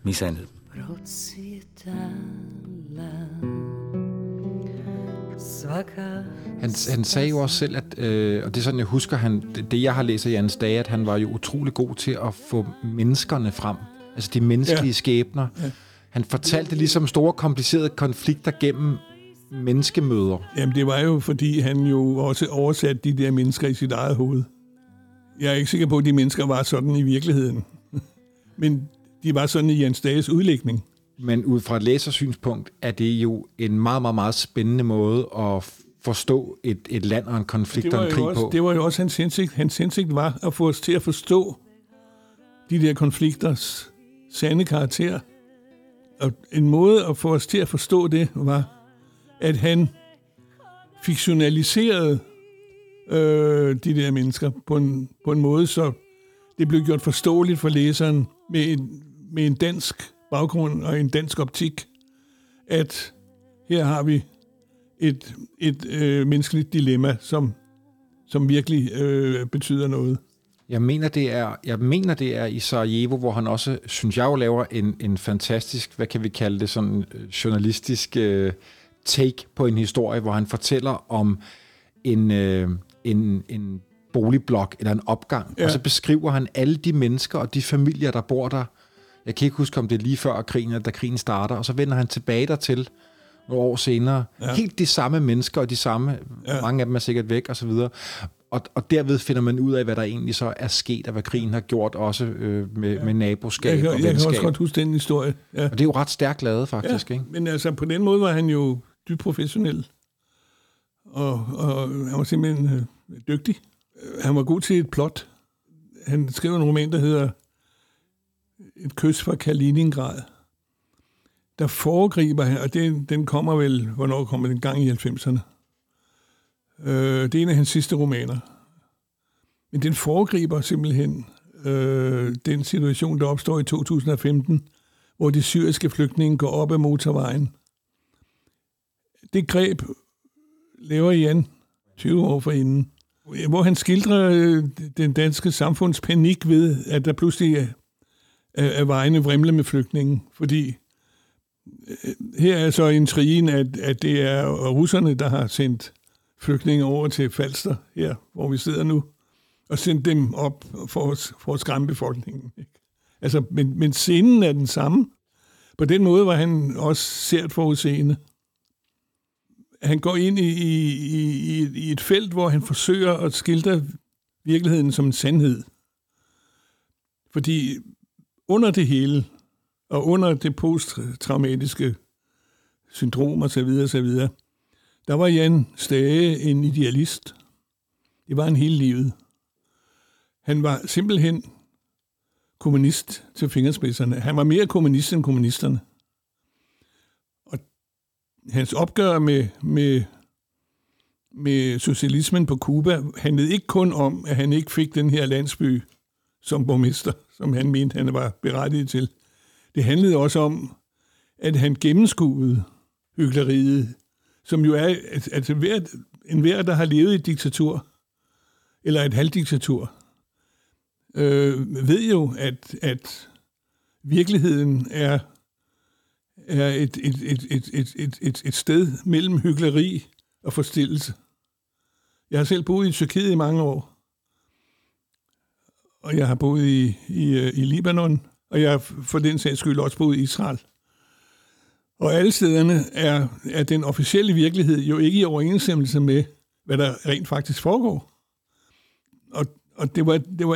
mishandlet dem. Han, han sagde jo også selv, at, øh, og det er sådan, jeg husker, han, det, jeg har læst af Jens Dage, at han var jo utrolig god til at få menneskerne frem. Altså de menneskelige ja. skæbner. Ja. Han fortalte ligesom store, komplicerede konflikter gennem menneskemøder. Jamen det var jo, fordi han jo også oversatte de der mennesker i sit eget hoved. Jeg er ikke sikker på, at de mennesker var sådan i virkeligheden. (laughs) Men de var sådan i Jens Dages udlægning. Men ud fra et læsersynspunkt er det jo en meget, meget, meget spændende måde at forstå et, et land og en konflikt og en krig også, på. Det var jo også hans hensigt. Hans hensigt var at få os til at forstå de der konflikters sande karakter. Og en måde at få os til at forstå det var, at han fiktionaliserede øh, de der mennesker på en, på en måde, så det blev gjort forståeligt for læseren med en, med en dansk baggrund og en dansk optik, at her har vi et, et øh, menneskeligt dilemma, som, som virkelig øh, betyder noget. Jeg mener, det er, jeg mener, det er i Sarajevo, hvor han også, synes jeg laver en, en fantastisk, hvad kan vi kalde det, sådan øh, journalistisk øh, take på en historie, hvor han fortæller om en, øh, en, en boligblok eller en opgang, ja. og så beskriver han alle de mennesker og de familier, der bor der. Jeg kan ikke huske, om det er lige før krigen, eller da krigen starter, og så vender han tilbage dertil nogle år senere. Ja. Helt de samme mennesker, og de samme, ja. mange af dem er sikkert væk, og så videre. Og, og derved finder man ud af, hvad der egentlig så er sket, og hvad krigen har gjort, også øh, med, ja. med naboskab jeg, og jeg, venskab. Jeg kan også godt huske den historie. Ja. Og det er jo ret stærkt lavet, faktisk. Ja, ikke? men altså, på den måde var han jo dybt professionel. Og, og han var simpelthen øh, dygtig. Han var god til et plot. Han skrev en roman, der hedder et kys fra Kaliningrad. Der foregriber han, og det, den kommer vel, hvornår kommer den gang i 90'erne. Øh, det er en af hans sidste romaner. Men den foregriber simpelthen øh, den situation, der opstår i 2015, hvor de syriske flygtninge går op ad motorvejen. Det greb laver Jan 20 år forinden, hvor han skildrer øh, den danske samfunds panik ved, at der pludselig er, er vejene vrimle med flygtninge, fordi øh, her er så intrigen, at, at det er russerne, der har sendt flygtninge over til Falster, her hvor vi sidder nu, og sendt dem op for at, for at skræmme befolkningen. Ikke? Altså, men, men scenen er den samme. På den måde var han også sært forudseende. Han går ind i, i, i, i et felt, hvor han forsøger at skildre virkeligheden som en sandhed. Fordi under det hele, og under det posttraumatiske syndrom og så videre, så videre, der var Jan Stage en idealist. Det var han hele livet. Han var simpelthen kommunist til fingerspidserne. Han var mere kommunist end kommunisterne. Og hans opgør med, med, med socialismen på Kuba handlede ikke kun om, at han ikke fik den her landsby som borgmester, som han mente, han var berettiget til. Det handlede også om, at han gennemskuede hyggeleriet, som jo er, at hver, en hver, der har levet i et diktatur, eller et halvdiktatur, øh, ved jo, at, at virkeligheden er, er et, et, et, et, et, et, et, et sted mellem hyggeleri og forstillelse. Jeg har selv boet i Tyrkiet i mange år, og jeg har boet i, i, øh, i Libanon, og jeg har for den sags skyld også boet i Israel. Og alle stederne er, er den officielle virkelighed jo ikke i overensstemmelse med, hvad der rent faktisk foregår. Og, og det, var, det, var,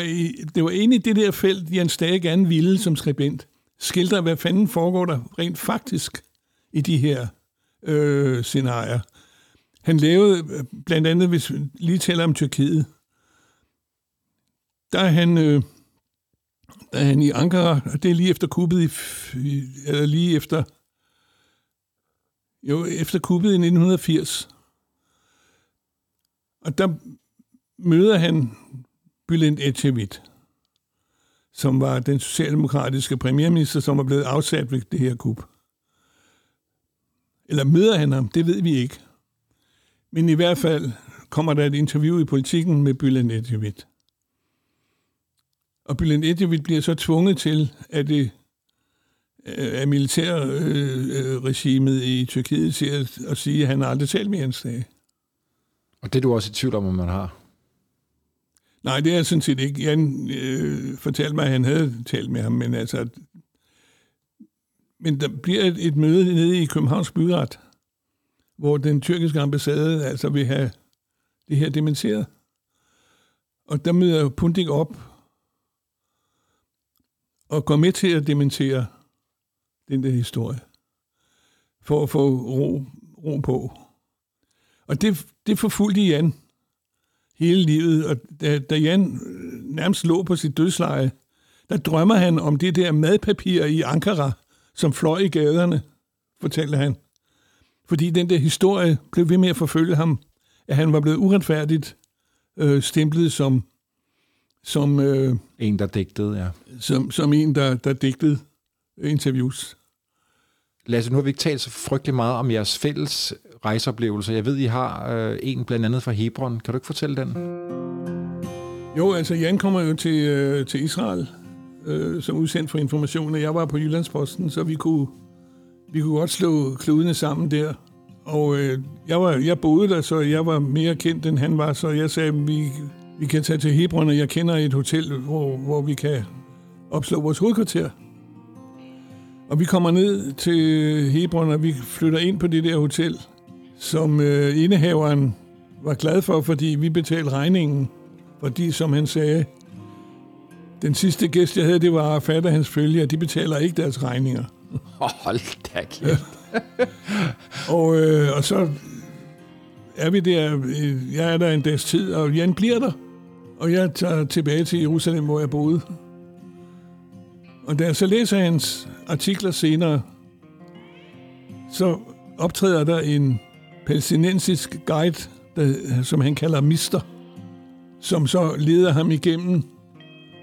det var egentlig det der felt, Jens Stage gerne ville som skribent. Skildre, hvad fanden foregår der rent faktisk i de her øh, scenarier. Han lavede øh, blandt andet, hvis vi lige taler om Tyrkiet, der er han, øh, der er han i Ankara, og det er lige efter kuppet, i, eller lige efter, jo, efter kuppet i 1980. Og der møder han Bülent Ecevit, som var den socialdemokratiske premierminister, som er blevet afsat ved det her kup. Eller møder han ham, det ved vi ikke. Men i hvert fald kommer der et interview i politikken med Bülent Ecevit. Og Bülent Ecevit bliver så tvunget til, at det af militærregimet øh, i Tyrkiet til at, at sige, at han aldrig talt med Jens Dage. Og det er du også i tvivl om, om man har? Nej, det er sådan set ikke. Jan øh, fortalte mig, at han havde talt med ham, men altså... Men der bliver et, et møde nede i Københavns Byret, hvor den tyrkiske ambassade altså vil have det her dementeret. Og der møder Pundik op og gå med til at dementere den der historie, for at få ro, ro på. Og det, det forfulgte Jan hele livet, og da, da Jan øh, nærmest lå på sit dødsleje, der drømmer han om det der madpapir i Ankara, som fløj i gaderne, fortalte han. Fordi den der historie blev ved med at forfølge ham, at han var blevet uretfærdigt øh, stemplet som som øh, en, der digtede, ja. Som, som en, der, der digtede interviews. Lasse, nu har vi ikke talt så frygtelig meget om jeres fælles rejseoplevelser. Jeg ved, I har øh, en blandt andet fra Hebron. Kan du ikke fortælle den? Jo, altså Jan kommer jo til, øh, til Israel øh, som udsendt for information, og jeg var på Jyllandsposten, så vi kunne, vi kunne godt slå kludene sammen der. Og øh, jeg, var, jeg boede der, så jeg var mere kendt, end han var, så jeg sagde, vi, vi kan tage til Hebron, og jeg kender et hotel, hvor, hvor vi kan opslå vores hovedkvarter. Og vi kommer ned til Hebron, og vi flytter ind på det der hotel, som øh, indehaveren var glad for, fordi vi betalte regningen. Fordi, som han sagde, den sidste gæst, jeg havde, det var Arafat og hans følge, og de betaler ikke deres regninger. Hold da kæft. (laughs) Og, øh, og så er vi der, øh, jeg er der en dags tid, og Jan bliver der. Og jeg tager tilbage til Jerusalem, hvor jeg boede. Og da jeg så læser hans artikler senere, så optræder der en palæstinensisk guide, der, som han kalder Mister, som så leder ham igennem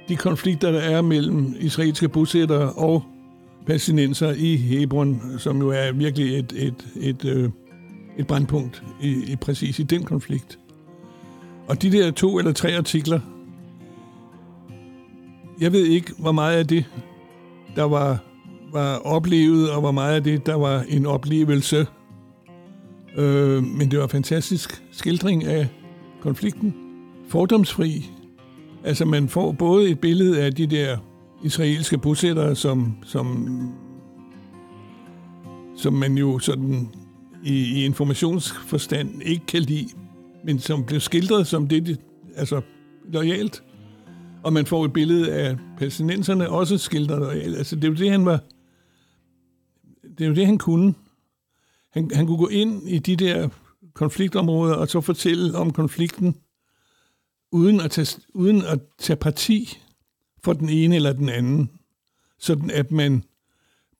de konflikter, der er mellem israelske bosættere og palæstinenser i Hebron, som jo er virkelig et, et, et, øh, et, et brandpunkt i, i præcis i den konflikt. Og de der to eller tre artikler, jeg ved ikke, hvor meget af det, der var, var oplevet, og hvor meget af det, der var en oplevelse. Øh, men det var en fantastisk skildring af konflikten. Fordomsfri. Altså man får både et billede af de der israelske bosættere, som, som, som man jo sådan i, i informationsforstand ikke kan lide, men som blev skildret som det, altså lojalt. Og man får et billede af palæstinenserne også skildret lojalt. Altså det er jo det, han var... Det er jo det, han kunne. Han, han kunne gå ind i de der konfliktområder og så fortælle om konflikten, uden at tage, uden at tage parti for den ene eller den anden. Sådan at man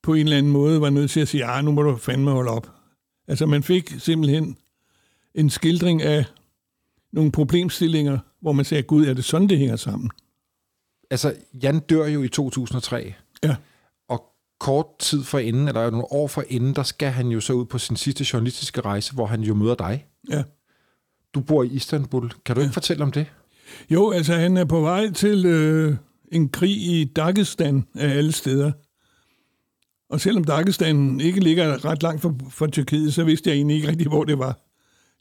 på en eller anden måde var nødt til at sige, ja, nu må du fandme holde op. Altså man fik simpelthen en skildring af nogle problemstillinger, hvor man sagde, gud, er det sådan, det hænger sammen? Altså, Jan dør jo i 2003. Ja. Og kort tid for inden, eller nogle år for inden, der skal han jo så ud på sin sidste journalistiske rejse, hvor han jo møder dig. Ja. Du bor i Istanbul. Kan du ikke fortælle om det? Jo, altså han er på vej til øh, en krig i Dagestan af alle steder. Og selvom Dagestan ikke ligger ret langt fra, fra Tyrkiet, så vidste jeg egentlig ikke rigtig, hvor det var.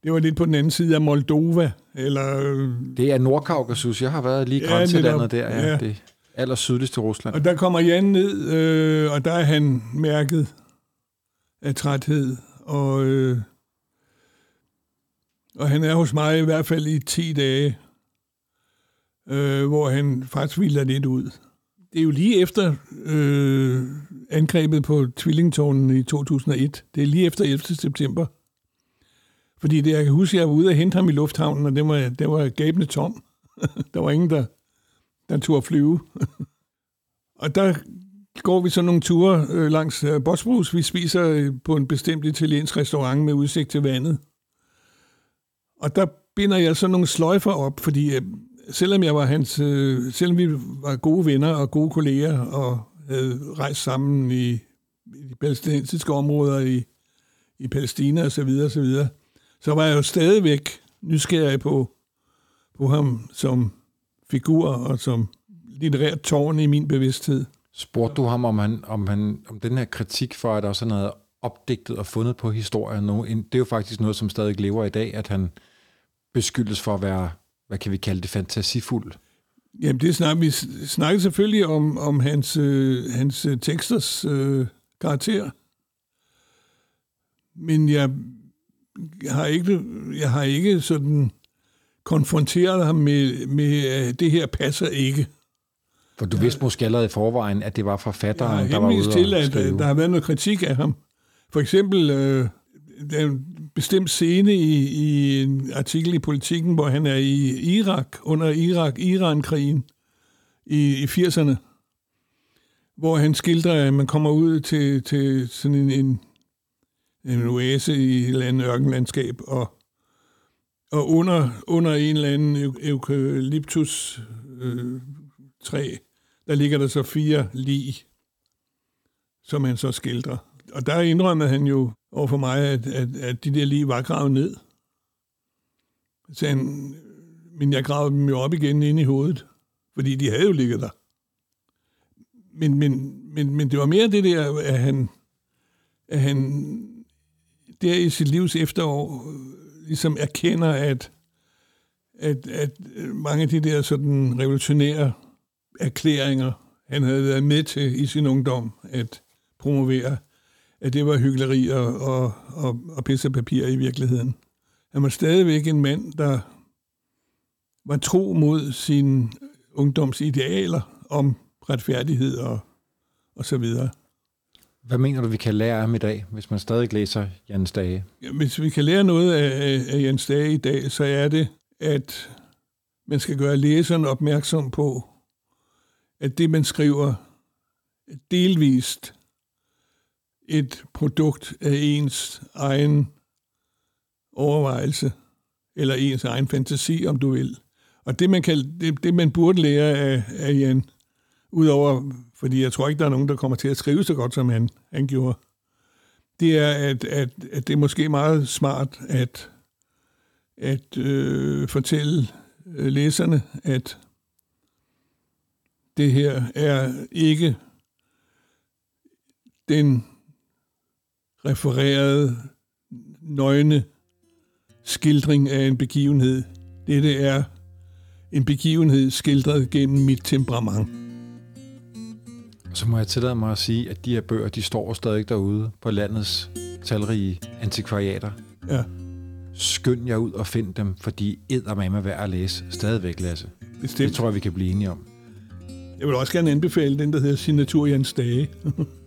Det var lidt på den anden side af Moldova, eller... øh, Det er Nordkaukasus. Jeg har været lige i Ja, grænselandet der. Ja, Ja. Det aller sydligste Rusland. Og der kommer Jan ned, øh, og der er han mærket af træthed, og, øh, og han er hos mig i hvert fald i 10 dage, øh, hvor han faktisk hviler lidt ud. Det er jo lige efter øh, angrebet på Tvillingtårnen i 2001. Det er lige efter 11. september. Fordi det, jeg kan huske, at jeg var ude og hente ham i lufthavnen, og det var, det var gabende tom. (laughs) der var ingen, der, der tog at flyve. (laughs) Og der går vi så nogle ture øh, langs øh, Bosbrus. Vi spiser øh, på en bestemt italiensk restaurant med udsigt til vandet. Og der binder jeg så nogle sløjfer op, fordi øh, selvom jeg var hans, øh, selvom vi var gode venner og gode kolleger og havde rejst sammen i, i de palæstinensiske områder i, i Palæstina og så videre, så videre, så var jeg jo stadigvæk nysgerrig på, på ham som figur og som litterært tårn i min bevidsthed. Spurgte du ham, om, han, om, han, om den her kritik for, at der er sådan noget opdigtet og fundet på historien nu, det er jo faktisk noget, som stadig lever i dag, at han beskyldes for at være, hvad kan vi kalde det, fantasifuld. Jamen, det snak, vi snakkede selvfølgelig om, om hans, øh, hans øh, teksters øh, karakter. Men jeg har ikke, jeg har ikke sådan konfronteret ham med, med at det her passer ikke. For du vidste måske allerede i forvejen, at det var Jeg forfatteren, der var ude til, at skrive. øh, der har været noget kritik af ham. For eksempel, øh, der er en bestemt scene i, i en artikel i Politiken, hvor han er i Irak, under Irak-Iran-krigen i, i 80'erne, hvor han skildrer, at man kommer ud til, til sådan en, en, en oase i et eller andet ørkenlandskab, og, og under, under en eller anden eukalyptus øh, træ, der ligger der så fire lig som han så skildrer. Og der indrømmede han jo over for mig, at, at, at de der lige var gravet ned. Så han, men jeg gravede dem jo op igen ind i hovedet, fordi de havde jo ligget der. Men, men, men, men det var mere det der, at han, at han der i sit livs efterår øh, ligesom erkender, at, at, at øh, mange af de der sådan revolutionære erklæringer, han havde været med til i sin ungdom at promovere, at det var hyggeleri og, og, og, og papir i virkeligheden. Han var stadigvæk en mand, der var tro mod sin ungdoms idealer om retfærdighed og, og så videre. Hvad mener du, vi kan lære af ham i dag, hvis man stadig læser Jens Dage? Ja, hvis vi kan lære noget af, af Jens Dage i dag, så er det, at man skal gøre læseren opmærksom på, at det, man skriver, delvist et produkt af ens egen overvejelse, eller ens egen fantasi, om du vil. Og det, man, kan, det, det, man burde lære af, af Jan, udover, fordi jeg tror ikke, der er nogen, der kommer til at skrive så godt, som han, han gjorde, det er, at, at, at det er måske meget smart at, at øh, fortælle øh, læserne, at det her er ikke den refererede, nøgne skildring af en begivenhed. Dette er en begivenhed skildret gennem mit temperament. Så må jeg tillade mig at sige, at de her bøger, de står stadig derude på landets talrige antikvariater. Ja. Skynd jer ud og find dem, fordi eddermame er værd at læse stadigvæk, Lasse. Bestemt. Det tror jeg, vi kan blive enige om. Jeg vil også gerne anbefale den, der hedder Signatur Jens Dage.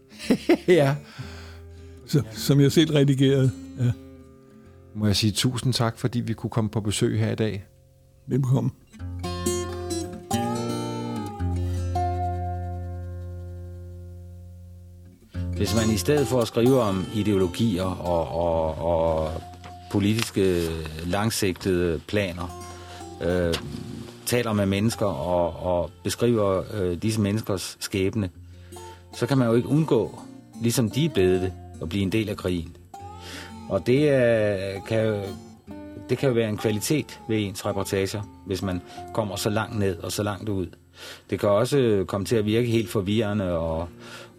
(laughs) ja. Så, som jeg selv redigerede. Ja. Må jeg sige tusind tak, fordi vi kunne komme på besøg her i dag. Velkommen. Hvis man i stedet for at skrive om ideologier og, og, og politiske langsigtede planer, øh, taler med mennesker og, og beskriver øh, disse menneskers skæbne, så kan man jo ikke undgå, ligesom de er blevet det, at blive en del af krigen. Og det, øh, kan, det kan jo være en kvalitet ved ens reportager, hvis man kommer så langt ned og så langt ud. Det kan også komme til at virke helt forvirrende, og,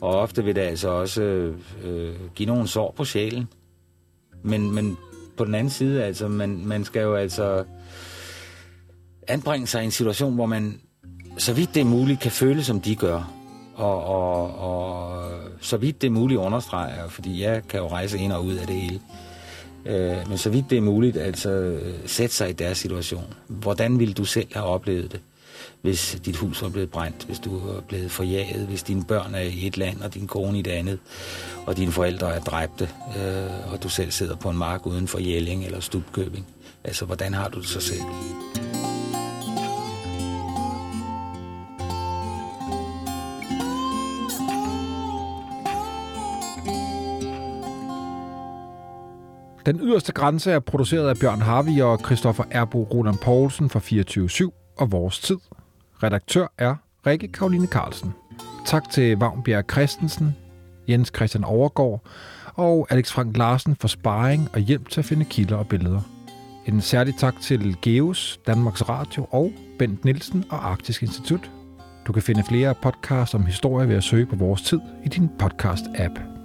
og ofte vil det altså også øh, give nogle sår på sjælen. Men, men på den anden side, altså, man, man skal jo altså anbringe sig i en situation, hvor man så vidt det er muligt kan føle, som de gør. Og, og, og så vidt det er muligt understreger, fordi jeg kan jo rejse ind og ud af det hele. Øh, men så vidt det er muligt, altså sætte sig i deres situation. Hvordan ville du selv have oplevet det, hvis dit hus er blevet brændt, hvis du er blevet forjaget, hvis dine børn er i et land, og din kone i et andet, og dine forældre er dræbte, øh, og du selv sidder på en mark uden for Jelling eller Stubkøbing. Altså, hvordan har du det så selv? Den yderste grænse er produceret af Bjørn Harvi og Christoffer Erbo Roland Poulsen fra 24 og Vores Tid. Redaktør er Rikke Karoline Carlsen. Tak til Vagnbjerg Christensen, Jens Christian Overgaard og Alex Frank Larsen for sparring og hjælp til at finde kilder og billeder. En særlig tak til Geos, Danmarks Radio og Bent Nielsen og Arktisk Institut. Du kan finde flere podcasts om historie ved at søge på Vores Tid i din podcast-app.